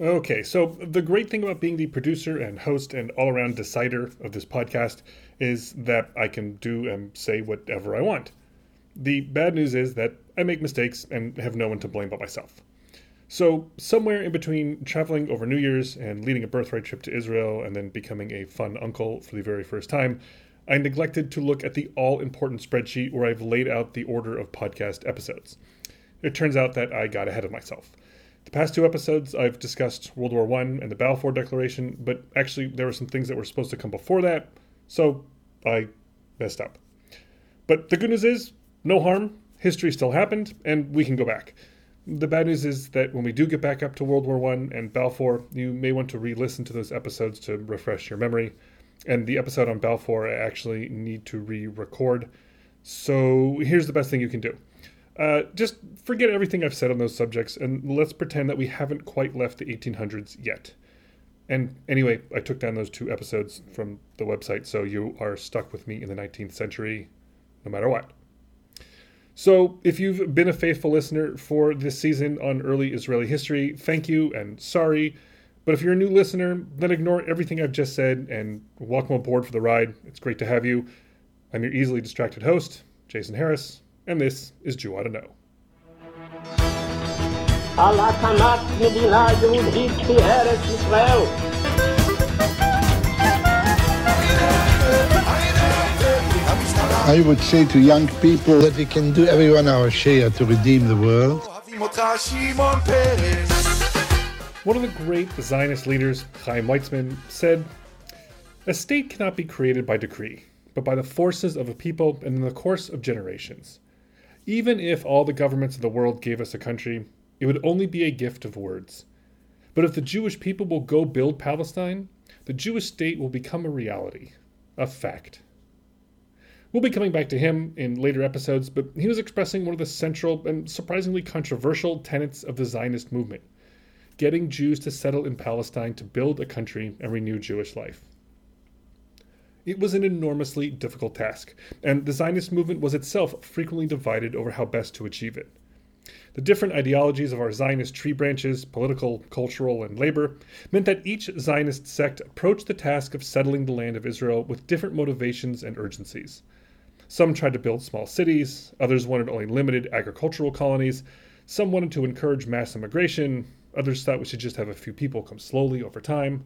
Okay, so the great thing about being the producer and host and all around decider of this podcast is that I can do and say whatever I want. The bad news is that I make mistakes and have no one to blame but myself. So, somewhere in between traveling over New Year's and leading a birthright trip to Israel and then becoming a fun uncle for the very first time, I neglected to look at the all important spreadsheet where I've laid out the order of podcast episodes. It turns out that I got ahead of myself. The past two episodes, I've discussed World War I and the Balfour Declaration, but actually, there were some things that were supposed to come before that, so I messed up. But the good news is, no harm, history still happened, and we can go back. The bad news is that when we do get back up to World War I and Balfour, you may want to re listen to those episodes to refresh your memory. And the episode on Balfour, I actually need to re record. So here's the best thing you can do uh, just forget everything I've said on those subjects and let's pretend that we haven't quite left the 1800s yet. And anyway, I took down those two episodes from the website, so you are stuck with me in the 19th century no matter what. So, if you've been a faithful listener for this season on early Israeli history, thank you and sorry. But if you're a new listener, then ignore everything I've just said and welcome aboard for the ride. It's great to have you. I'm your easily distracted host, Jason Harris and this is Jew Ought to Know. I would say to young people that we can do everyone our share to redeem the world. One of the great Zionist leaders, Chaim Weizmann, said, A state cannot be created by decree, but by the forces of a people and in the course of generations. Even if all the governments of the world gave us a country, it would only be a gift of words. But if the Jewish people will go build Palestine, the Jewish state will become a reality, a fact. We'll be coming back to him in later episodes, but he was expressing one of the central and surprisingly controversial tenets of the Zionist movement getting Jews to settle in Palestine to build a country and renew Jewish life. It was an enormously difficult task, and the Zionist movement was itself frequently divided over how best to achieve it. The different ideologies of our Zionist tree branches, political, cultural, and labor, meant that each Zionist sect approached the task of settling the land of Israel with different motivations and urgencies. Some tried to build small cities, others wanted only limited agricultural colonies, some wanted to encourage mass immigration, others thought we should just have a few people come slowly over time.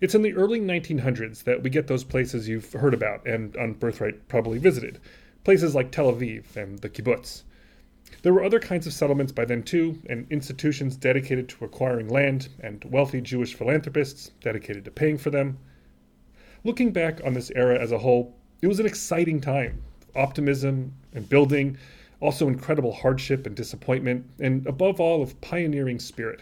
It's in the early 1900s that we get those places you've heard about and on Birthright probably visited, places like Tel Aviv and the kibbutz. There were other kinds of settlements by then too, and institutions dedicated to acquiring land, and wealthy Jewish philanthropists dedicated to paying for them. Looking back on this era as a whole, it was an exciting time. Optimism and building, also incredible hardship and disappointment, and above all, of pioneering spirit.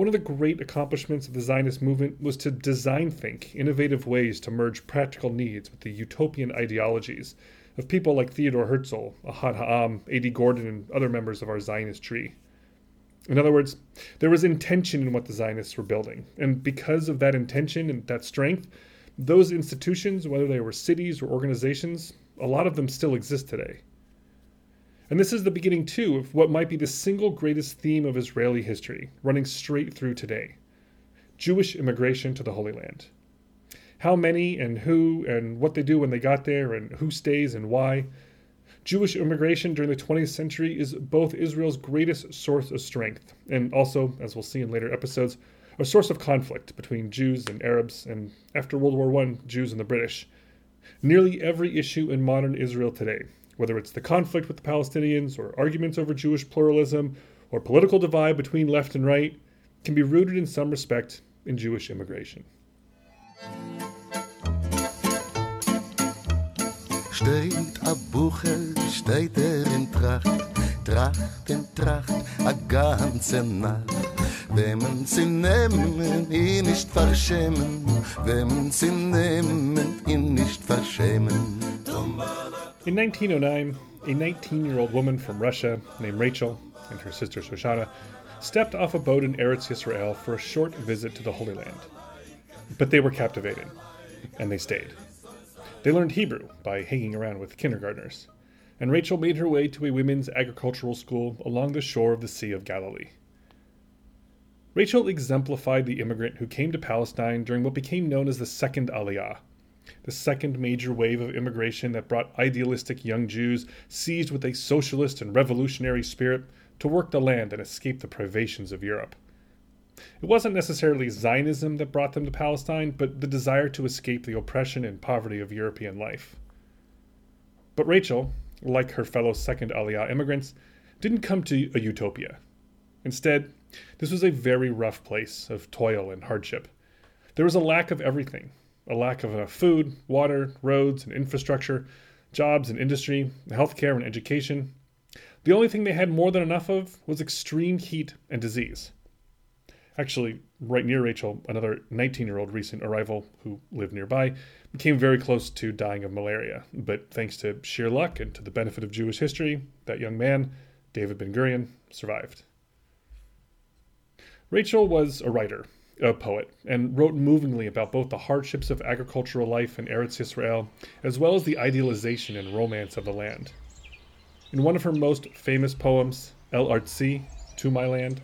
One of the great accomplishments of the Zionist movement was to design think innovative ways to merge practical needs with the utopian ideologies of people like Theodore Herzl, Ahad Ha'am, A.D. Gordon, and other members of our Zionist tree. In other words, there was intention in what the Zionists were building, and because of that intention and that strength, those institutions, whether they were cities or organizations, a lot of them still exist today. And this is the beginning, too, of what might be the single greatest theme of Israeli history, running straight through today Jewish immigration to the Holy Land. How many and who and what they do when they got there and who stays and why. Jewish immigration during the 20th century is both Israel's greatest source of strength and also, as we'll see in later episodes, a source of conflict between Jews and Arabs and, after World War I, Jews and the British. Nearly every issue in modern Israel today, whether it's the conflict with the Palestinians or arguments over Jewish pluralism or political divide between left and right, can be rooted in some respect in Jewish immigration. Steht a Bucher, steht er in Tracht, Tracht in Tracht, a ganze Nacht. Sie nehmen, ihn nicht verschämen, sie nehmen, ihn nicht verschämen. In 1909, a 19 year old woman from Russia named Rachel and her sister Shoshana stepped off a boat in Eretz Yisrael for a short visit to the Holy Land. But they were captivated, and they stayed. They learned Hebrew by hanging around with kindergartners, and Rachel made her way to a women's agricultural school along the shore of the Sea of Galilee. Rachel exemplified the immigrant who came to Palestine during what became known as the Second Aliyah, the second major wave of immigration that brought idealistic young Jews seized with a socialist and revolutionary spirit to work the land and escape the privations of Europe. It wasn't necessarily Zionism that brought them to Palestine, but the desire to escape the oppression and poverty of European life. But Rachel, like her fellow Second Aliyah immigrants, didn't come to a utopia. Instead, this was a very rough place of toil and hardship. There was a lack of everything a lack of enough food, water, roads, and infrastructure, jobs and industry, healthcare and education. The only thing they had more than enough of was extreme heat and disease. Actually, right near Rachel, another 19 year old recent arrival who lived nearby came very close to dying of malaria. But thanks to sheer luck and to the benefit of Jewish history, that young man, David Ben Gurion, survived. Rachel was a writer, a poet, and wrote movingly about both the hardships of agricultural life in Eretz Yisrael, as well as the idealization and romance of the land. In one of her most famous poems, El Artzi, To My Land,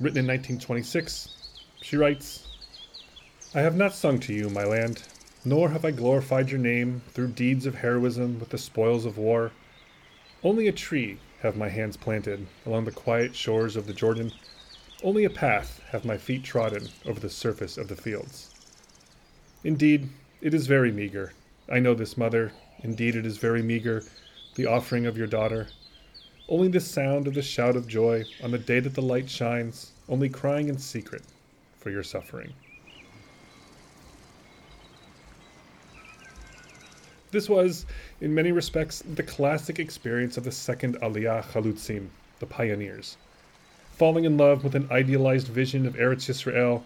written in 1926, she writes I have not sung to you, my land, nor have I glorified your name through deeds of heroism with the spoils of war. Only a tree have my hands planted along the quiet shores of the Jordan. Only a path have my feet trodden over the surface of the fields. Indeed, it is very meager. I know this, mother. Indeed, it is very meager, the offering of your daughter. Only the sound of the shout of joy on the day that the light shines, only crying in secret for your suffering. This was, in many respects, the classic experience of the second Aliyah Chalutzim, the pioneers. Falling in love with an idealized vision of Eretz Yisrael,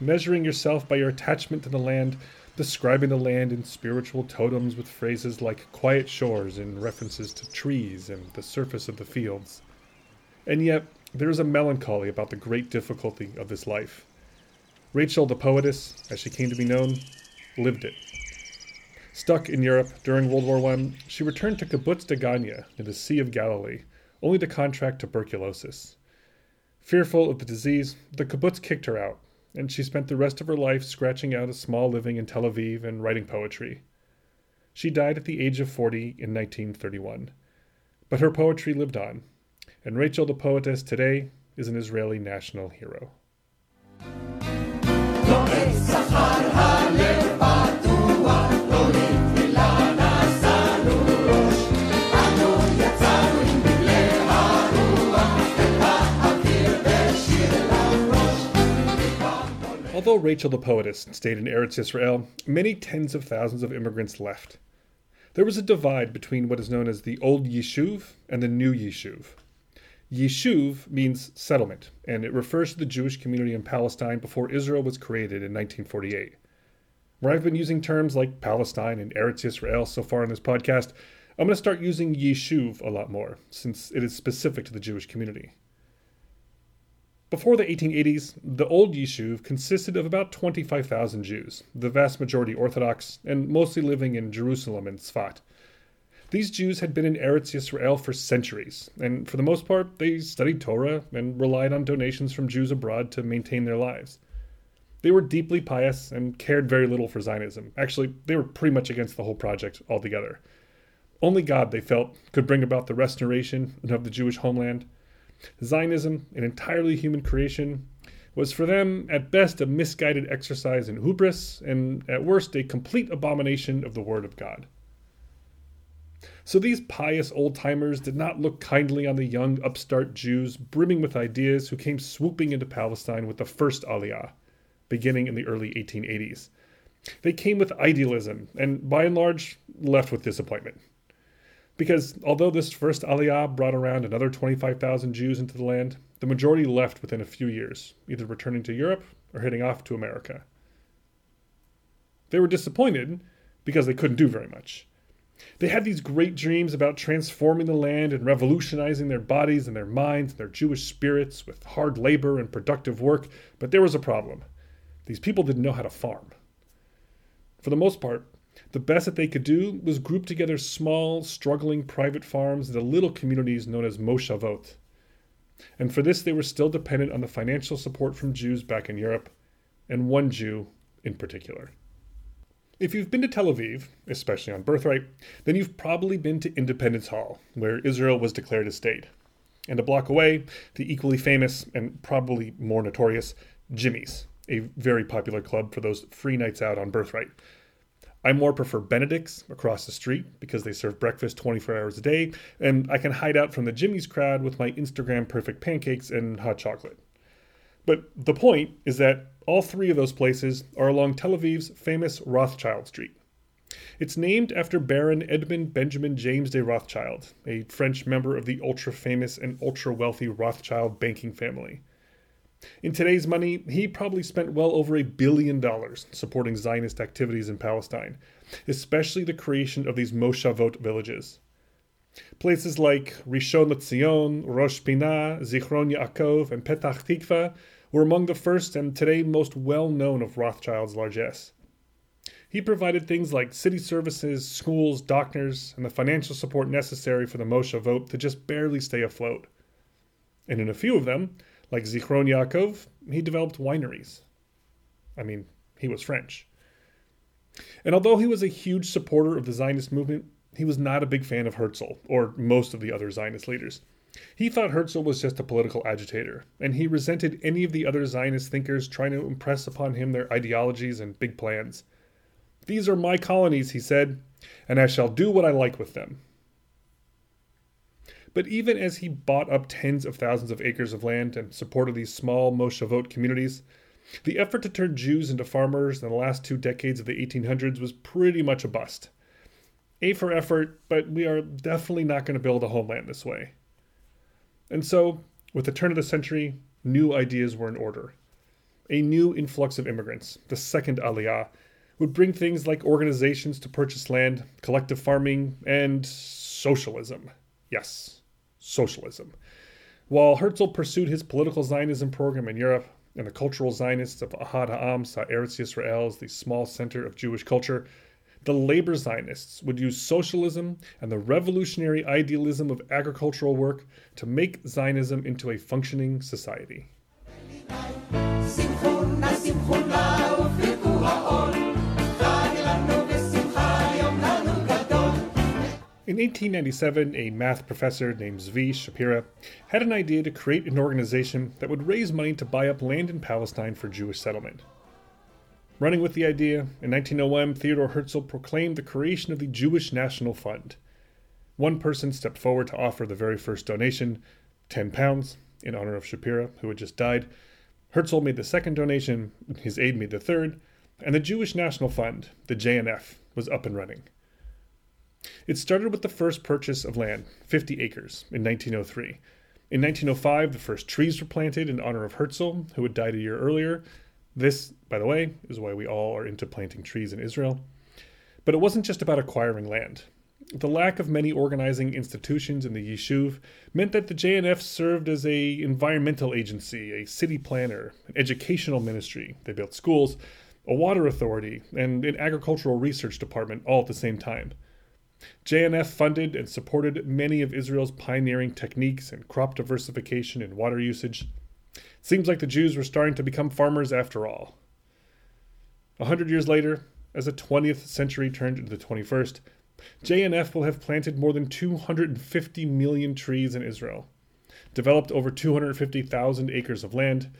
measuring yourself by your attachment to the land, describing the land in spiritual totems with phrases like quiet shores and references to trees and the surface of the fields. And yet, there is a melancholy about the great difficulty of this life. Rachel, the poetess, as she came to be known, lived it. Stuck in Europe during World War I, she returned to Kibbutz Degania in the Sea of Galilee, only to contract tuberculosis. Fearful of the disease, the kibbutz kicked her out, and she spent the rest of her life scratching out a small living in Tel Aviv and writing poetry. She died at the age of 40 in 1931. But her poetry lived on, and Rachel the poetess today is an Israeli national hero. Although Rachel the poetess stayed in Eretz Israel, many tens of thousands of immigrants left. There was a divide between what is known as the Old Yishuv and the New Yishuv. Yishuv means settlement, and it refers to the Jewish community in Palestine before Israel was created in 1948. Where I've been using terms like Palestine and Eretz Israel so far in this podcast, I'm going to start using Yishuv a lot more, since it is specific to the Jewish community. Before the 1880s, the old Yishuv consisted of about 25,000 Jews, the vast majority Orthodox, and mostly living in Jerusalem and Sfat. These Jews had been in Eretz Yisrael for centuries, and for the most part, they studied Torah and relied on donations from Jews abroad to maintain their lives. They were deeply pious and cared very little for Zionism. Actually, they were pretty much against the whole project altogether. Only God, they felt, could bring about the restoration of the Jewish homeland Zionism, an entirely human creation, was for them at best a misguided exercise in hubris, and at worst a complete abomination of the Word of God. So these pious old timers did not look kindly on the young upstart Jews brimming with ideas who came swooping into Palestine with the first Aliyah, beginning in the early 1880s. They came with idealism and, by and large, left with disappointment. Because although this first Aliyah brought around another 25,000 Jews into the land, the majority left within a few years, either returning to Europe or heading off to America. They were disappointed because they couldn't do very much. They had these great dreams about transforming the land and revolutionizing their bodies and their minds and their Jewish spirits with hard labor and productive work, but there was a problem. These people didn't know how to farm. For the most part, the best that they could do was group together small, struggling private farms into little communities known as moshavot. And for this, they were still dependent on the financial support from Jews back in Europe, and one Jew in particular. If you've been to Tel Aviv, especially on birthright, then you've probably been to Independence Hall, where Israel was declared a state. And a block away, the equally famous and probably more notorious Jimmy's, a very popular club for those free nights out on birthright. I more prefer Benedict's across the street because they serve breakfast 24 hours a day, and I can hide out from the Jimmy's crowd with my Instagram perfect pancakes and hot chocolate. But the point is that all three of those places are along Tel Aviv's famous Rothschild Street. It's named after Baron Edmond Benjamin James de Rothschild, a French member of the ultra famous and ultra wealthy Rothschild banking family. In today's money, he probably spent well over a billion dollars supporting Zionist activities in Palestine, especially the creation of these Moshavot villages. Places like Rishon LeZion, Rosh Pinah, Zichron Yaakov, and Petach Tikva were among the first and today most well known of Rothschild's largesse. He provided things like city services, schools, doctors, and the financial support necessary for the Moshavot to just barely stay afloat. And in a few of them, like Zichron Yaakov, he developed wineries. I mean, he was French. And although he was a huge supporter of the Zionist movement, he was not a big fan of Herzl or most of the other Zionist leaders. He thought Herzl was just a political agitator, and he resented any of the other Zionist thinkers trying to impress upon him their ideologies and big plans. These are my colonies, he said, and I shall do what I like with them. But even as he bought up tens of thousands of acres of land and supported these small Moshavot communities, the effort to turn Jews into farmers in the last two decades of the 1800s was pretty much a bust. A for effort, but we are definitely not going to build a homeland this way. And so, with the turn of the century, new ideas were in order. A new influx of immigrants, the second Aliyah, would bring things like organizations to purchase land, collective farming, and socialism. Yes, socialism. While Herzl pursued his political Zionism program in Europe, and the cultural Zionists of Ahad Ha'am saw Eretz Yisrael as the small center of Jewish culture, the labor Zionists would use socialism and the revolutionary idealism of agricultural work to make Zionism into a functioning society. In 1897, a math professor named Zvi Shapira had an idea to create an organization that would raise money to buy up land in Palestine for Jewish settlement. Running with the idea, in 1901, Theodore Herzl proclaimed the creation of the Jewish National Fund. One person stepped forward to offer the very first donation, 10 pounds, in honor of Shapira, who had just died. Herzl made the second donation, his aide made the third, and the Jewish National Fund, the JNF, was up and running. It started with the first purchase of land, 50 acres, in 1903. In 1905, the first trees were planted in honor of Herzl, who had died a year earlier. This, by the way, is why we all are into planting trees in Israel. But it wasn't just about acquiring land. The lack of many organizing institutions in the Yishuv meant that the JNF served as a environmental agency, a city planner, an educational ministry. They built schools, a water authority, and an agricultural research department all at the same time. JNF funded and supported many of Israel's pioneering techniques in crop diversification and water usage. Seems like the Jews were starting to become farmers after all. A hundred years later, as the 20th century turned into the 21st, JNF will have planted more than 250 million trees in Israel, developed over 250,000 acres of land,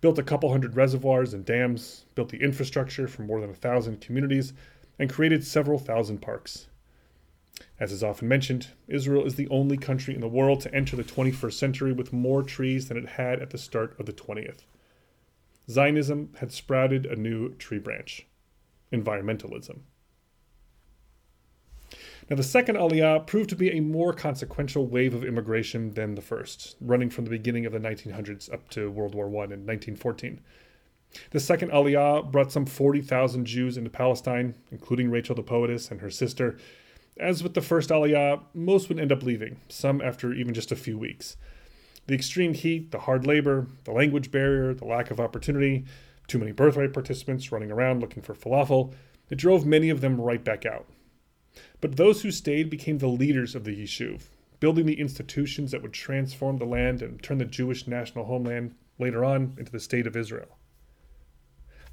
built a couple hundred reservoirs and dams, built the infrastructure for more than a thousand communities, and created several thousand parks. As is often mentioned, Israel is the only country in the world to enter the 21st century with more trees than it had at the start of the 20th. Zionism had sprouted a new tree branch environmentalism. Now, the second Aliyah proved to be a more consequential wave of immigration than the first, running from the beginning of the 1900s up to World War I in 1914. The second Aliyah brought some 40,000 Jews into Palestine, including Rachel the poetess and her sister, as with the first Aliyah, most would end up leaving, some after even just a few weeks. The extreme heat, the hard labor, the language barrier, the lack of opportunity, too many birthright participants running around looking for falafel, it drove many of them right back out. But those who stayed became the leaders of the Yishuv, building the institutions that would transform the land and turn the Jewish national homeland later on into the state of Israel.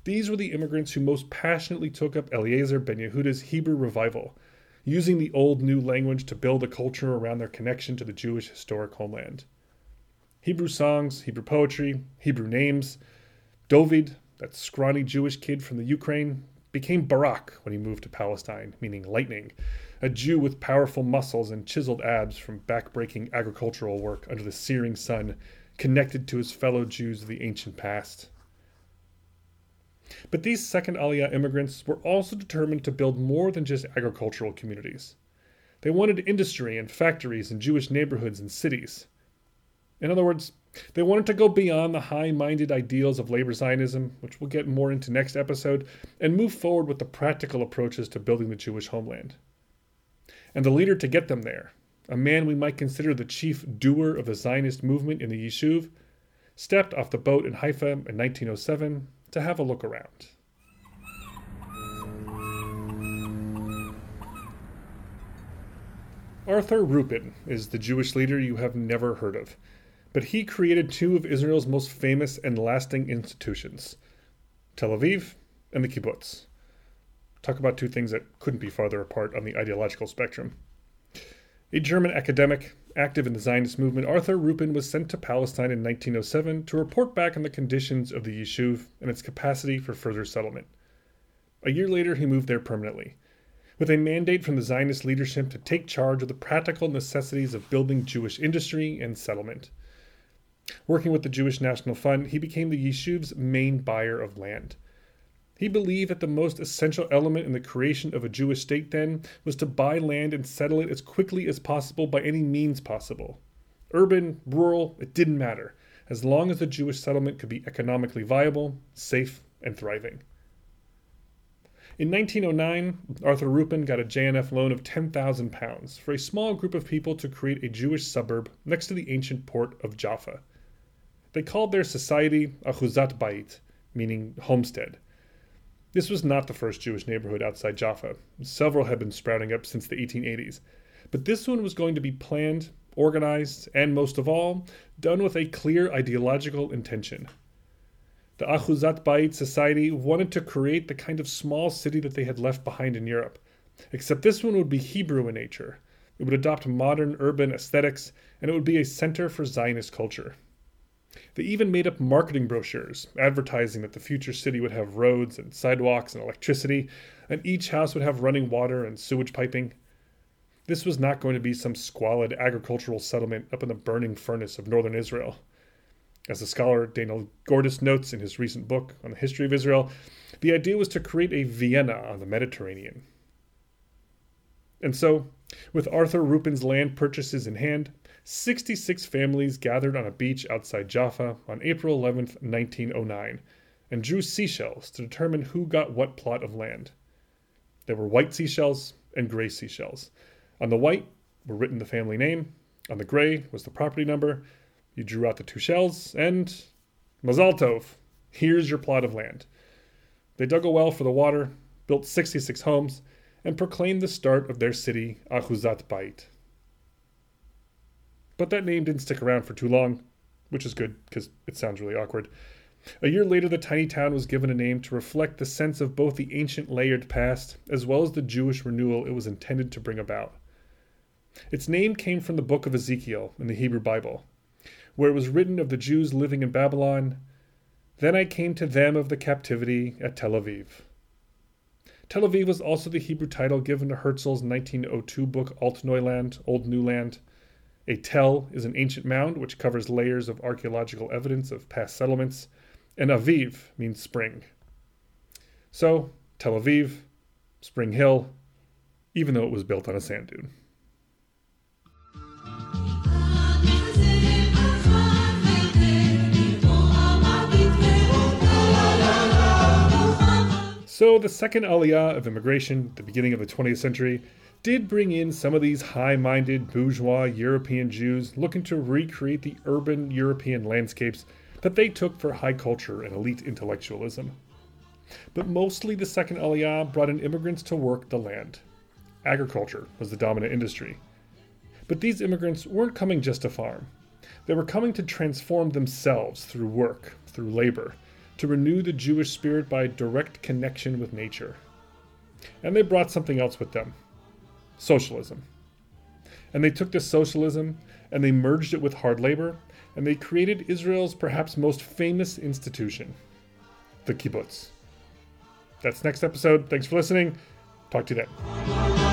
These were the immigrants who most passionately took up Eliezer ben Yehuda's Hebrew revival, using the old new language to build a culture around their connection to the Jewish historic homeland. Hebrew songs, Hebrew poetry, Hebrew names. Dovid, that scrawny Jewish kid from the Ukraine, became Barak when he moved to Palestine, meaning lightning, a Jew with powerful muscles and chiseled abs from backbreaking agricultural work under the searing sun, connected to his fellow Jews of the ancient past. But these second Aliyah immigrants were also determined to build more than just agricultural communities. They wanted industry and factories in Jewish neighborhoods and cities. In other words, they wanted to go beyond the high minded ideals of labor Zionism, which we'll get more into next episode, and move forward with the practical approaches to building the Jewish homeland. And the leader to get them there, a man we might consider the chief doer of the Zionist movement in the Yishuv, stepped off the boat in Haifa in 1907 to have a look around. Arthur Ruppin is the Jewish leader you have never heard of but he created two of Israel's most famous and lasting institutions Tel Aviv and the kibbutz. Talk about two things that couldn't be farther apart on the ideological spectrum. A German academic, active in the Zionist movement, Arthur Ruppin was sent to Palestine in 1907 to report back on the conditions of the Yishuv and its capacity for further settlement. A year later, he moved there permanently, with a mandate from the Zionist leadership to take charge of the practical necessities of building Jewish industry and settlement. Working with the Jewish National Fund, he became the Yishuv's main buyer of land. He believed that the most essential element in the creation of a Jewish state then was to buy land and settle it as quickly as possible by any means possible. Urban, rural, it didn't matter, as long as the Jewish settlement could be economically viable, safe, and thriving. In 1909, Arthur Ruppin got a JNF loan of £10,000 for a small group of people to create a Jewish suburb next to the ancient port of Jaffa. They called their society Achuzat Bait, meaning homestead. This was not the first Jewish neighborhood outside Jaffa. Several had been sprouting up since the 1880s. But this one was going to be planned, organized, and most of all, done with a clear ideological intention. The Achuzat Bait Society wanted to create the kind of small city that they had left behind in Europe, except this one would be Hebrew in nature. It would adopt modern urban aesthetics, and it would be a center for Zionist culture. They even made up marketing brochures advertising that the future city would have roads and sidewalks and electricity, and each house would have running water and sewage piping. This was not going to be some squalid agricultural settlement up in the burning furnace of northern Israel. As the scholar Daniel Gordis notes in his recent book on the history of Israel, the idea was to create a Vienna on the Mediterranean. And so, with Arthur Ruppin's land purchases in hand, 66 families gathered on a beach outside Jaffa on April 11, 1909, and drew seashells to determine who got what plot of land. There were white seashells and gray seashells. On the white were written the family name, on the gray was the property number. You drew out the two shells, and Mazal Tov, here's your plot of land. They dug a well for the water, built 66 homes, and proclaimed the start of their city, Achuzat Bait. But that name didn't stick around for too long, which is good because it sounds really awkward. A year later, the tiny town was given a name to reflect the sense of both the ancient layered past as well as the Jewish renewal it was intended to bring about. Its name came from the book of Ezekiel in the Hebrew Bible, where it was written of the Jews living in Babylon Then I came to them of the captivity at Tel Aviv. Tel Aviv was also the Hebrew title given to Herzl's 1902 book Alt Neuland, Old New Land a tell is an ancient mound which covers layers of archaeological evidence of past settlements, and Aviv means spring. So, Tel Aviv, Spring Hill, even though it was built on a sand dune. So, the second aliyah of immigration, the beginning of the 20th century, did bring in some of these high minded bourgeois European Jews looking to recreate the urban European landscapes that they took for high culture and elite intellectualism. But mostly the second Aliyah brought in immigrants to work the land. Agriculture was the dominant industry. But these immigrants weren't coming just to farm. They were coming to transform themselves through work, through labor, to renew the Jewish spirit by direct connection with nature. And they brought something else with them socialism. And they took this socialism and they merged it with hard labor, and they created Israel's perhaps most famous institution, the kibbutz. That's next episode. Thanks for listening. Talk to you then.